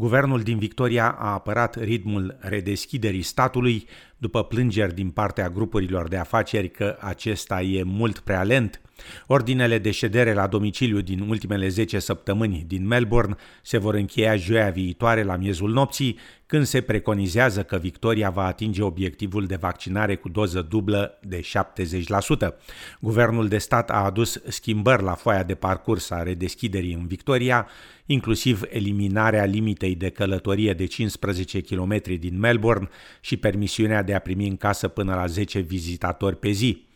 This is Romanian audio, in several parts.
Guvernul din Victoria a apărat ritmul redeschiderii statului după plângeri din partea grupurilor de afaceri că acesta e mult prea lent. Ordinele de ședere la domiciliu din ultimele 10 săptămâni din Melbourne se vor încheia joia viitoare la miezul nopții, când se preconizează că Victoria va atinge obiectivul de vaccinare cu doză dublă de 70%. Guvernul de stat a adus schimbări la foaia de parcurs a redeschiderii în Victoria, inclusiv eliminarea limitei de călătorie de 15 km din Melbourne și permisiunea de a primi în casă până la 10 vizitatori pe zi.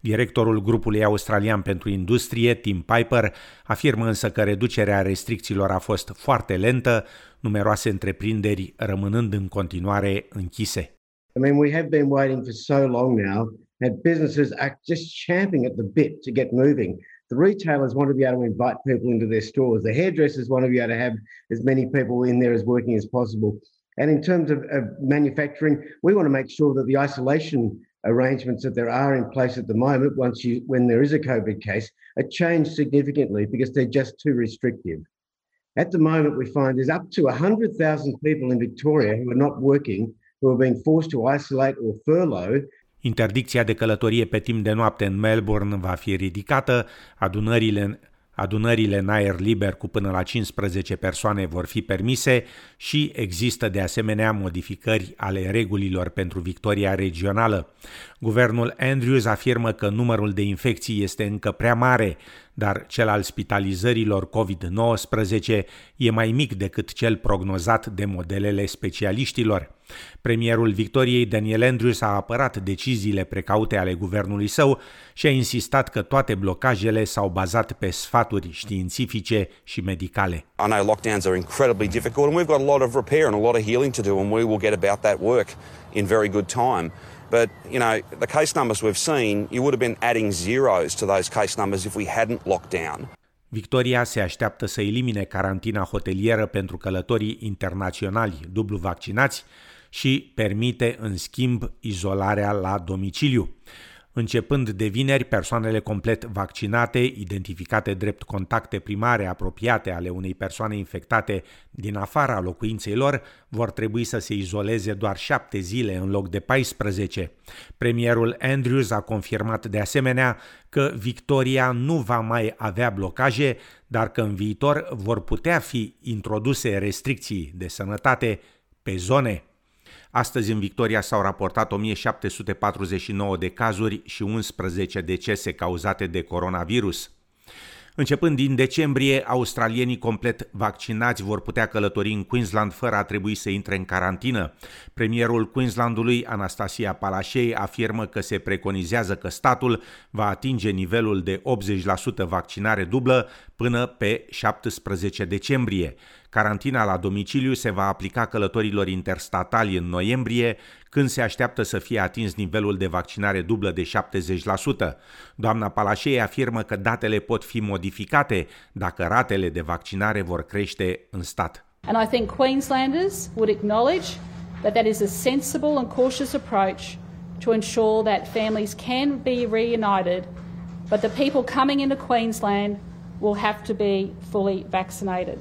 Directorul grupului australian pentru industrie, Tim Piper, afirmă însă că reducerea restricțiilor a fost foarte lentă, numeroase întreprinderi rămânând în continuare închise. I mean, we have been waiting for so long now, and businesses are just champing at the bit to get moving. The retailers want to be able to invite people into their stores. The hairdressers want to be able to have as many people in there as working as possible. And in terms of, of manufacturing, we want to make sure that the isolation arrangements that there are in place at the moment, once you when there is a COVID case, are changed significantly because they're just too restrictive. At the moment, we find there's up to 100,000 people in Victoria who are not working, who are being forced to isolate or furlough. Interdicția de călătorie pe timp de noapte în Melbourne va fi ridicată, adunările Adunările în aer liber cu până la 15 persoane vor fi permise și există de asemenea modificări ale regulilor pentru victoria regională. Guvernul Andrews afirmă că numărul de infecții este încă prea mare, dar cel al spitalizărilor COVID-19 e mai mic decât cel prognozat de modelele specialiștilor. Premierul Victoriei Daniel Andrews a apărat deciziile precaute ale guvernului său și a insistat că toate blocajele s-au bazat pe sfaturi științifice și medicale. I know lockdowns are incredibly difficult and we've got a lot of repair and a lot of healing to do and we will get about that work in very good time. But, you know, the case numbers we've seen, you would have been adding zeros to those case numbers if we hadn't locked down. Victoria se așteaptă să elimine carantina hotelieră pentru călătorii internaționali dublu vaccinați și permite, în schimb, izolarea la domiciliu. Începând de vineri, persoanele complet vaccinate, identificate drept contacte primare apropiate ale unei persoane infectate din afara locuinței lor, vor trebui să se izoleze doar șapte zile în loc de 14. Premierul Andrews a confirmat de asemenea că Victoria nu va mai avea blocaje, dar că în viitor vor putea fi introduse restricții de sănătate pe zone Astăzi în Victoria s-au raportat 1749 de cazuri și 11 decese cauzate de coronavirus. Începând din decembrie, australienii complet vaccinați vor putea călători în Queensland fără a trebui să intre în carantină. Premierul Queenslandului, Anastasia Palaszczuk, afirmă că se preconizează că statul va atinge nivelul de 80% vaccinare dublă până pe 17 decembrie. Carantina la domiciliu se va aplica călătorilor interstatali în noiembrie, când se așteaptă să fie atins nivelul de vaccinare dublă de 70%. Doamna Palașei afirmă că datele pot fi modificate dacă ratele de vaccinare vor crește în stat. And I think Queenslanders would acknowledge that that is a sensible and cautious approach to ensure that families can be reunited, but the people coming into Queensland will have to be fully vaccinated.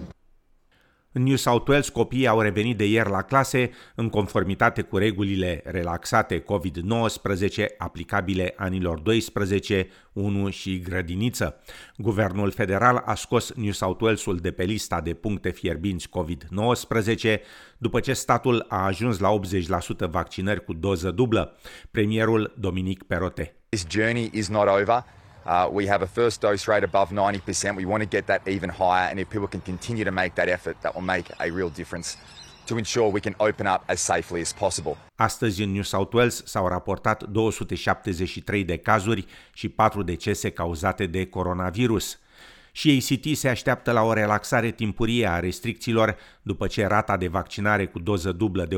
În New South Wales, copiii au revenit de ieri la clase în conformitate cu regulile relaxate COVID-19 aplicabile anilor 12, 1 și grădiniță. Guvernul federal a scos New South Walesul de pe lista de puncte fierbinți COVID-19 după ce statul a ajuns la 80% vaccinări cu doză dublă. Premierul Dominic Perote. This journey is not over. Uh, we have a first dose rate above 90%. We want to get that even higher. And if people can continue to make that effort, that will make a real difference to ensure we can open up as safely as possible. Astăzi în New South Wales s-au raportat 273 de cazuri și 4 decese cauzate de coronavirus. Și ACT se așteaptă la o relaxare timpurie a restricțiilor după ce rata de vaccinare cu doză dublă de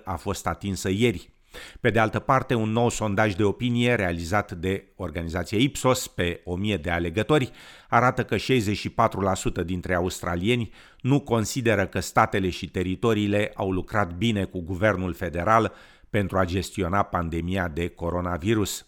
80% a fost atinsă ieri. Pe de altă parte, un nou sondaj de opinie realizat de organizația Ipsos pe 1000 de alegători arată că 64% dintre australieni nu consideră că statele și teritoriile au lucrat bine cu guvernul federal pentru a gestiona pandemia de coronavirus.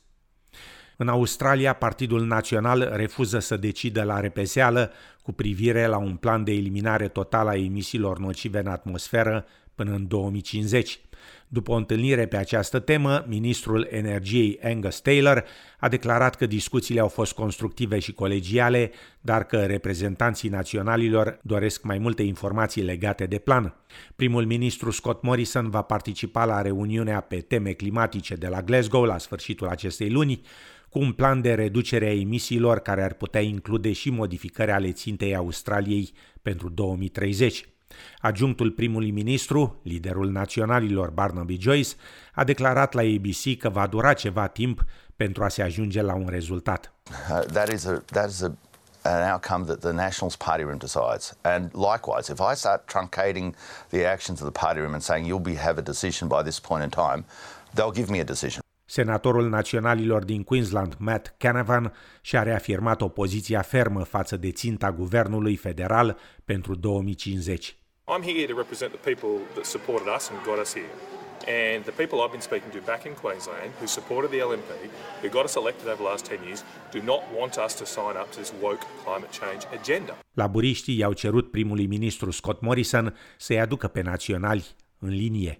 În Australia, Partidul Național refuză să decidă la repeseală cu privire la un plan de eliminare totală a emisiilor nocive în atmosferă până în 2050. După o întâlnire pe această temă, ministrul energiei Angus Taylor a declarat că discuțiile au fost constructive și colegiale, dar că reprezentanții naționalilor doresc mai multe informații legate de plan. Primul ministru Scott Morrison va participa la reuniunea pe teme climatice de la Glasgow la sfârșitul acestei luni, cu un plan de reducere a emisiilor care ar putea include și modificări ale țintei Australiei pentru 2030. Adjunctul primului ministru, liderul naționalilor Barnaby Joyce, a declarat la ABC că va dura ceva timp pentru a se ajunge la un rezultat. Uh, that is a, that is a, an outcome that the Nationals party room decides. And likewise, if I start truncating the actions of the party room and saying you'll be have a decision by this point in time, they'll give me a decision. Senatorul naționalilor din Queensland, Matt Canavan, și-a reafirmat opoziția fermă față de ținta guvernului federal pentru 2050. I'm here to represent the people that supported us and got us here. And the people I've been speaking to back in Queensland who supported the LNP, who got us elected over the last 10 years, do not want us to sign up to this woke climate change agenda. Laburiștii i-au cerut primului ministru Scott Morrison să-i aducă pe naționali în linie.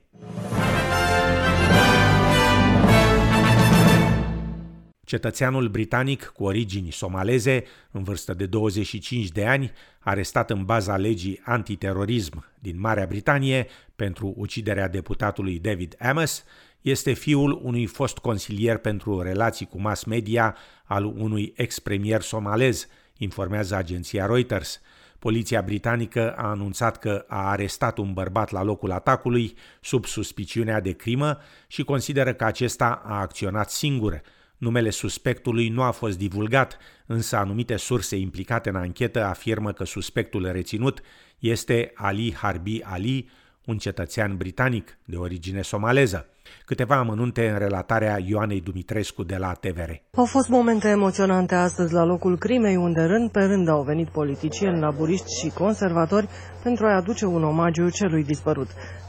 Cetățeanul britanic cu origini somaleze, în vârstă de 25 de ani, arestat în baza legii antiterorism din Marea Britanie pentru uciderea deputatului David Amos, este fiul unui fost consilier pentru relații cu mass media al unui ex-premier somalez, informează agenția Reuters. Poliția britanică a anunțat că a arestat un bărbat la locul atacului sub suspiciunea de crimă și consideră că acesta a acționat singur, Numele suspectului nu a fost divulgat, însă anumite surse implicate în anchetă afirmă că suspectul reținut este Ali Harbi Ali, un cetățean britanic de origine somaleză. Câteva amănunte în relatarea Ioanei Dumitrescu de la TVR. Au fost momente emoționante astăzi la locul crimei, unde rând pe rând au venit politicieni, laburiști și conservatori pentru a-i aduce un omagiu celui dispărut.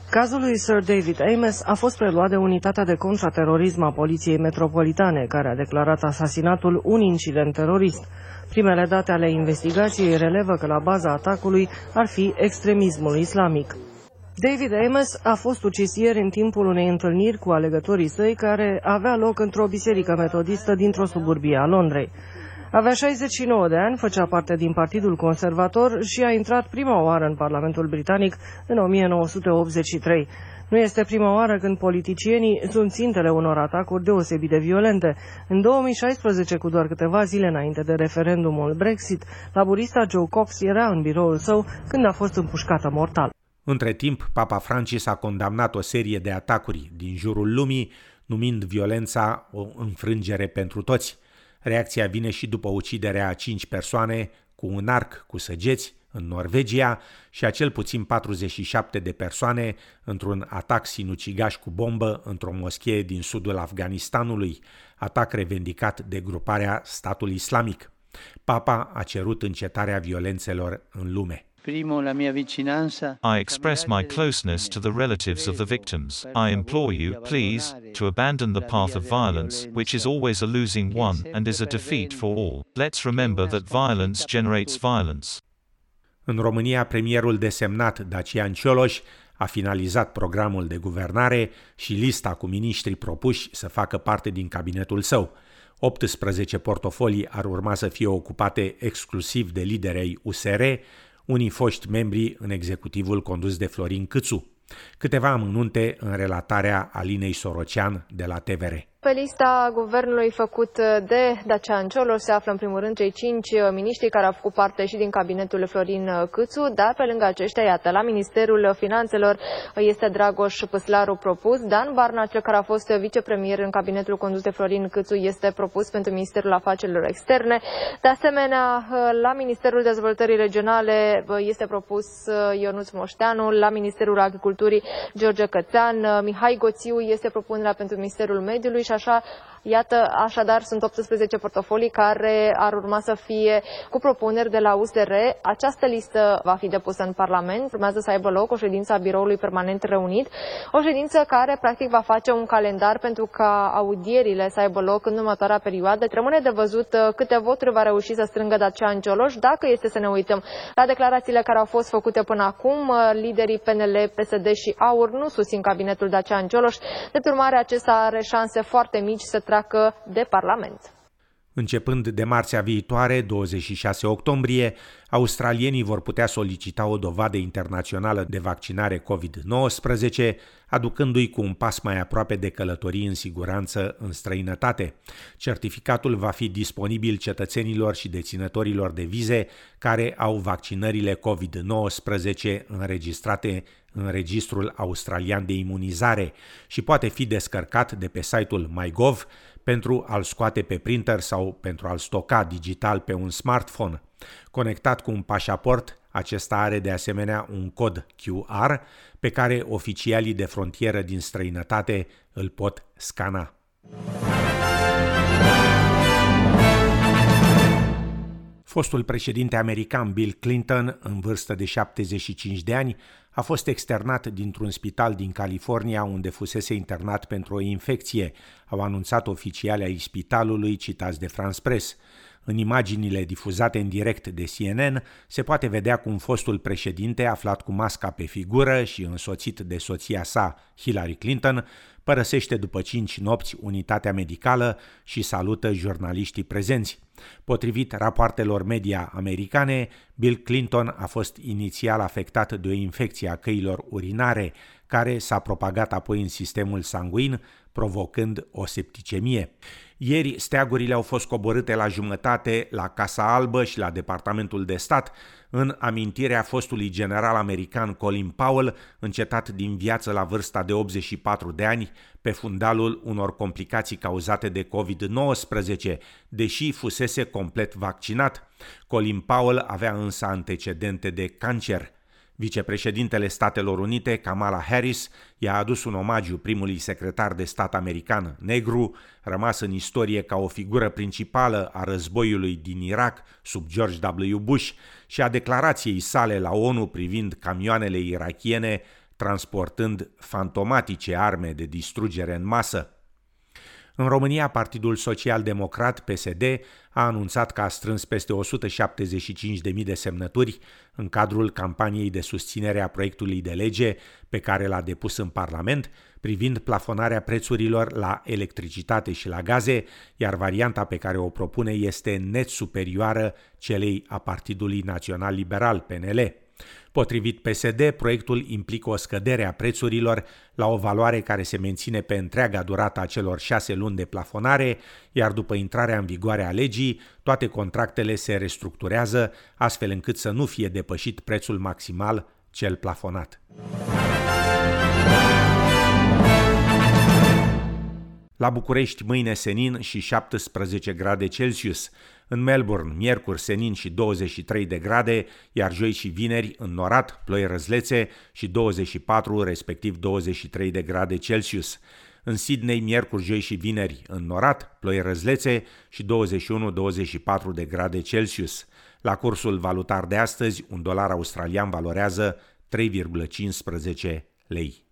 Cazul lui Sir David Ames a fost preluat de unitatea de contraterorism a Poliției Metropolitane, care a declarat asasinatul un incident terorist. Primele date ale investigației relevă că la baza atacului ar fi extremismul islamic. David Ames a fost ucis ieri în timpul unei întâlniri cu alegătorii săi care avea loc într-o biserică metodistă dintr-o suburbie a Londrei. Avea 69 de ani, făcea parte din Partidul Conservator și a intrat prima oară în Parlamentul Britanic în 1983. Nu este prima oară când politicienii sunt țintele unor atacuri deosebit de violente. În 2016, cu doar câteva zile înainte de referendumul Brexit, laburista Joe Cox era în biroul său când a fost împușcată mortal. Între timp, Papa Francis a condamnat o serie de atacuri din jurul lumii, numind violența o înfrângere pentru toți. Reacția vine și după uciderea a cinci persoane cu un arc cu săgeți în Norvegia și a cel puțin 47 de persoane într-un atac sinucigaș cu bombă într-o moschee din sudul Afganistanului, atac revendicat de gruparea Statul Islamic. Papa a cerut încetarea violențelor în lume. I express my closeness to the relatives of the victims. I implore you, please, to abandon the path of violence, which is always a losing one and is a defeat for all. Let's remember that violence generates violence. În România, premierul desemnat Dacian Cioloș a finalizat programul de guvernare și lista cu miniștri propuși să facă parte din cabinetul său. 18 portofolii ar urma să fie ocupate exclusiv de liderei USR, unii foști membri în executivul condus de Florin Câțu. Câteva amănunte în relatarea Alinei Sorocean de la TVR. Pe lista guvernului făcut de Dacian Cioloș se află în primul rând cei cinci miniștri care au făcut parte și din cabinetul Florin Câțu, dar pe lângă aceștia, iată, la Ministerul Finanțelor este Dragoș Păslaru propus, Dan Barna, cel care a fost vicepremier în cabinetul condus de Florin Câțu, este propus pentru Ministerul Afacerilor Externe. De asemenea, la Ministerul Dezvoltării Regionale este propus Ionuț Moșteanu, la Ministerul Agriculturii George Cățean, Mihai Goțiu este propunerea pentru Ministerul Mediului și așa Iată, așadar, sunt 18 portofolii care ar urma să fie cu propuneri de la USR. Această listă va fi depusă în Parlament. Urmează să aibă loc o ședință a Biroului Permanent Reunit, o ședință care, practic, va face un calendar pentru ca audierile să aibă loc în următoarea perioadă. Rămâne de văzut uh, câte voturi va reuși să strângă Dacian Cioloș. Dacă este să ne uităm la declarațiile care au fost făcute până acum, uh, liderii PNL, PSD și AUR nu susțin cabinetul Dacian Cioloș. De urmare, acesta are șanse foarte mici să treacă de Parlament. Începând de marțea viitoare, 26 octombrie, australienii vor putea solicita o dovadă internațională de vaccinare COVID-19, aducându-i cu un pas mai aproape de călătorii în siguranță în străinătate. Certificatul va fi disponibil cetățenilor și deținătorilor de vize care au vaccinările COVID-19 înregistrate în registrul australian de imunizare și poate fi descărcat de pe site-ul MyGov pentru a-l scoate pe printer sau pentru a-l stoca digital pe un smartphone. Conectat cu un pașaport, acesta are de asemenea un cod QR pe care oficialii de frontieră din străinătate îl pot scana. Fostul președinte american Bill Clinton, în vârstă de 75 de ani, a fost externat dintr-un spital din California unde fusese internat pentru o infecție, au anunțat oficiale ai spitalului citați de France Press. În imaginile difuzate în direct de CNN se poate vedea cum fostul președinte, aflat cu masca pe figură și însoțit de soția sa, Hillary Clinton, părăsește după cinci nopți unitatea medicală și salută jurnaliștii prezenți. Potrivit rapoartelor media americane, Bill Clinton a fost inițial afectat de o infecție a căilor urinare, care s-a propagat apoi în sistemul sanguin, provocând o septicemie. Ieri, steagurile au fost coborâte la jumătate la Casa Albă și la Departamentul de Stat, în amintirea fostului general american Colin Powell, încetat din viață la vârsta de 84 de ani, pe fundalul unor complicații cauzate de COVID-19, deși fusese complet vaccinat. Colin Powell avea însă antecedente de cancer. Vicepreședintele Statelor Unite, Kamala Harris, i-a adus un omagiu primului secretar de stat american negru, rămas în istorie ca o figură principală a războiului din Irak sub George W. Bush și a declarației sale la ONU privind camioanele irachiene transportând fantomatice arme de distrugere în masă. În România, Partidul Social Democrat, PSD, a anunțat că a strâns peste 175.000 de semnături în cadrul campaniei de susținere a proiectului de lege pe care l-a depus în Parlament privind plafonarea prețurilor la electricitate și la gaze, iar varianta pe care o propune este net superioară celei a Partidului Național Liberal, PNL. Potrivit PSD, proiectul implică o scădere a prețurilor la o valoare care se menține pe întreaga durată a celor șase luni de plafonare, iar după intrarea în vigoare a legii, toate contractele se restructurează astfel încât să nu fie depășit prețul maximal cel plafonat. La București mâine senin și 17 grade Celsius. În Melbourne, miercuri senin și 23 de grade, iar joi și vineri înnorat, ploi răzlețe și 24, respectiv 23 de grade Celsius. În Sydney, miercuri, joi și vineri, înnorat, ploi răzlețe și 21-24 de grade Celsius. La cursul valutar de astăzi, un dolar australian valorează 3,15 lei.